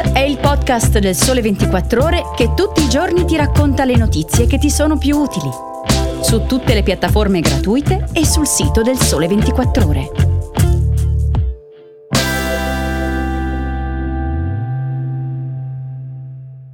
È il podcast del Sole 24 Ore che tutti i giorni ti racconta le notizie che ti sono più utili. Su tutte le piattaforme gratuite e sul sito del Sole 24 Ore.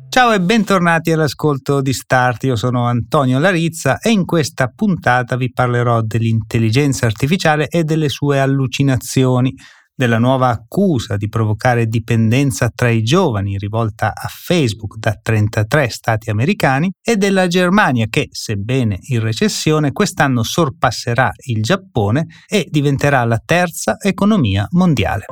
Ciao e bentornati all'ascolto di Start, io sono Antonio Larizza e in questa puntata vi parlerò dell'intelligenza artificiale e delle sue allucinazioni della nuova accusa di provocare dipendenza tra i giovani rivolta a Facebook da 33 stati americani e della Germania che, sebbene in recessione, quest'anno sorpasserà il Giappone e diventerà la terza economia mondiale.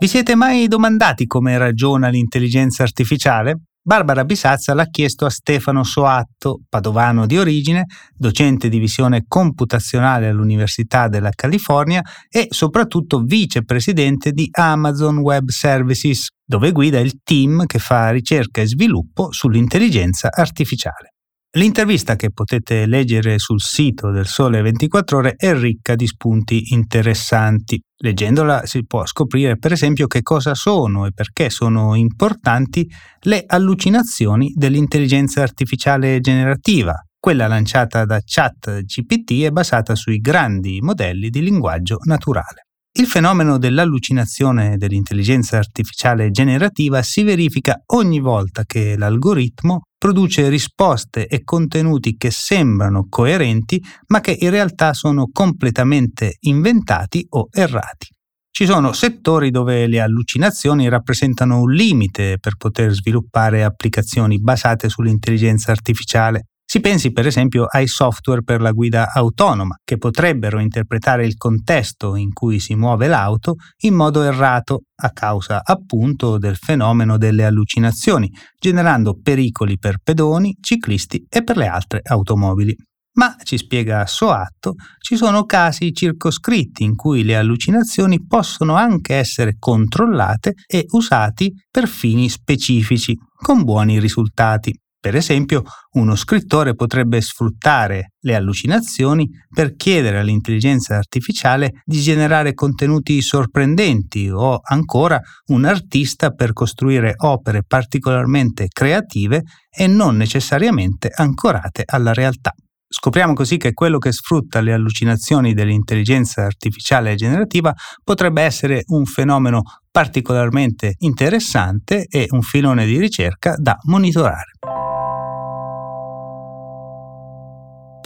Vi siete mai domandati come ragiona l'intelligenza artificiale? Barbara Bisazza l'ha chiesto a Stefano Soatto, padovano di origine, docente di visione computazionale all'Università della California e soprattutto vicepresidente di Amazon Web Services, dove guida il team che fa ricerca e sviluppo sull'intelligenza artificiale. L'intervista che potete leggere sul sito del Sole 24 ore è ricca di spunti interessanti. Leggendola si può scoprire per esempio che cosa sono e perché sono importanti le allucinazioni dell'intelligenza artificiale generativa. Quella lanciata da ChatGPT è basata sui grandi modelli di linguaggio naturale. Il fenomeno dell'allucinazione dell'intelligenza artificiale generativa si verifica ogni volta che l'algoritmo produce risposte e contenuti che sembrano coerenti ma che in realtà sono completamente inventati o errati. Ci sono settori dove le allucinazioni rappresentano un limite per poter sviluppare applicazioni basate sull'intelligenza artificiale. Si pensi per esempio ai software per la guida autonoma, che potrebbero interpretare il contesto in cui si muove l'auto in modo errato a causa appunto del fenomeno delle allucinazioni, generando pericoli per pedoni, ciclisti e per le altre automobili. Ma, ci spiega Soatto, ci sono casi circoscritti in cui le allucinazioni possono anche essere controllate e usati per fini specifici, con buoni risultati. Per esempio, uno scrittore potrebbe sfruttare le allucinazioni per chiedere all'intelligenza artificiale di generare contenuti sorprendenti o ancora un artista per costruire opere particolarmente creative e non necessariamente ancorate alla realtà. Scopriamo così che quello che sfrutta le allucinazioni dell'intelligenza artificiale generativa potrebbe essere un fenomeno particolarmente interessante e un filone di ricerca da monitorare.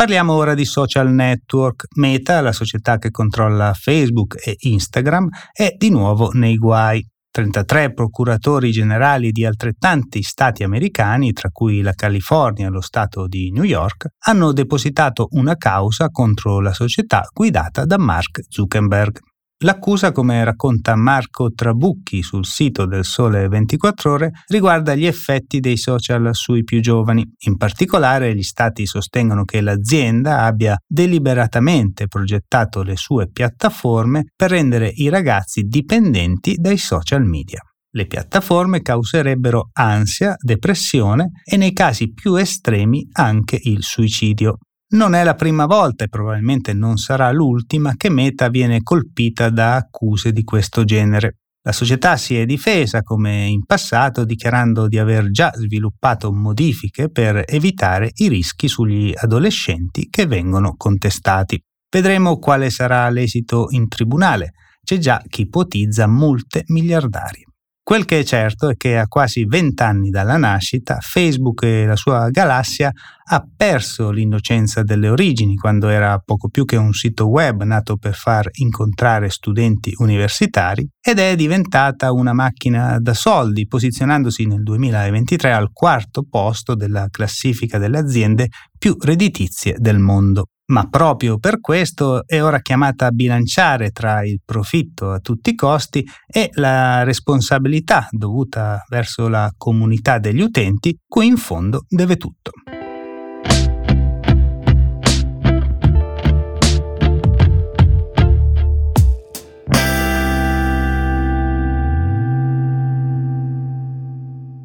Parliamo ora di social network. Meta, la società che controlla Facebook e Instagram, è di nuovo nei guai. 33 procuratori generali di altrettanti stati americani, tra cui la California e lo stato di New York, hanno depositato una causa contro la società guidata da Mark Zuckerberg. L'accusa, come racconta Marco Trabucchi sul sito del Sole 24 ore, riguarda gli effetti dei social sui più giovani. In particolare, gli stati sostengono che l'azienda abbia deliberatamente progettato le sue piattaforme per rendere i ragazzi dipendenti dai social media. Le piattaforme causerebbero ansia, depressione e nei casi più estremi anche il suicidio. Non è la prima volta e probabilmente non sarà l'ultima che Meta viene colpita da accuse di questo genere. La società si è difesa come in passato dichiarando di aver già sviluppato modifiche per evitare i rischi sugli adolescenti che vengono contestati. Vedremo quale sarà l'esito in tribunale. C'è già chi ipotizza multe miliardarie. Quel che è certo è che a quasi vent'anni dalla nascita Facebook e la sua galassia ha perso l'innocenza delle origini quando era poco più che un sito web nato per far incontrare studenti universitari ed è diventata una macchina da soldi posizionandosi nel 2023 al quarto posto della classifica delle aziende più redditizie del mondo ma proprio per questo è ora chiamata a bilanciare tra il profitto a tutti i costi e la responsabilità dovuta verso la comunità degli utenti, cui in fondo deve tutto.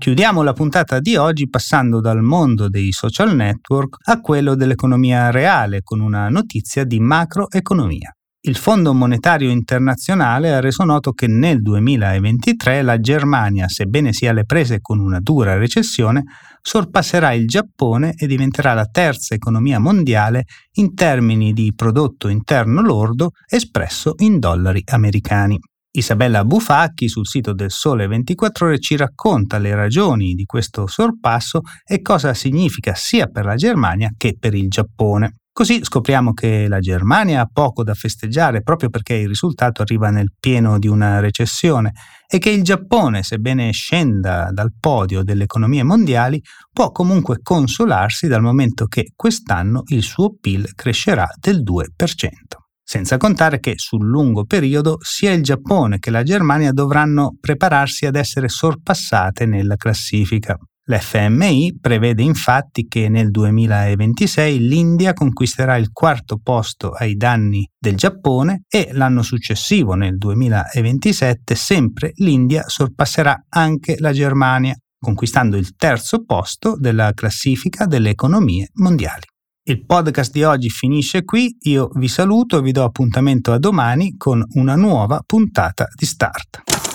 Chiudiamo la puntata di oggi passando dal mondo dei social network a quello dell'economia reale con una notizia di macroeconomia. Il Fondo Monetario Internazionale ha reso noto che nel 2023 la Germania, sebbene sia alle prese con una dura recessione, sorpasserà il Giappone e diventerà la terza economia mondiale in termini di prodotto interno lordo espresso in dollari americani. Isabella Bufacchi sul sito del Sole 24 ore ci racconta le ragioni di questo sorpasso e cosa significa sia per la Germania che per il Giappone. Così scopriamo che la Germania ha poco da festeggiare proprio perché il risultato arriva nel pieno di una recessione e che il Giappone, sebbene scenda dal podio delle economie mondiali, può comunque consolarsi dal momento che quest'anno il suo PIL crescerà del 2%. Senza contare che sul lungo periodo sia il Giappone che la Germania dovranno prepararsi ad essere sorpassate nella classifica. L'FMI prevede infatti che nel 2026 l'India conquisterà il quarto posto ai danni del Giappone e l'anno successivo, nel 2027, sempre l'India sorpasserà anche la Germania, conquistando il terzo posto della classifica delle economie mondiali. Il podcast di oggi finisce qui, io vi saluto e vi do appuntamento a domani con una nuova puntata di Start.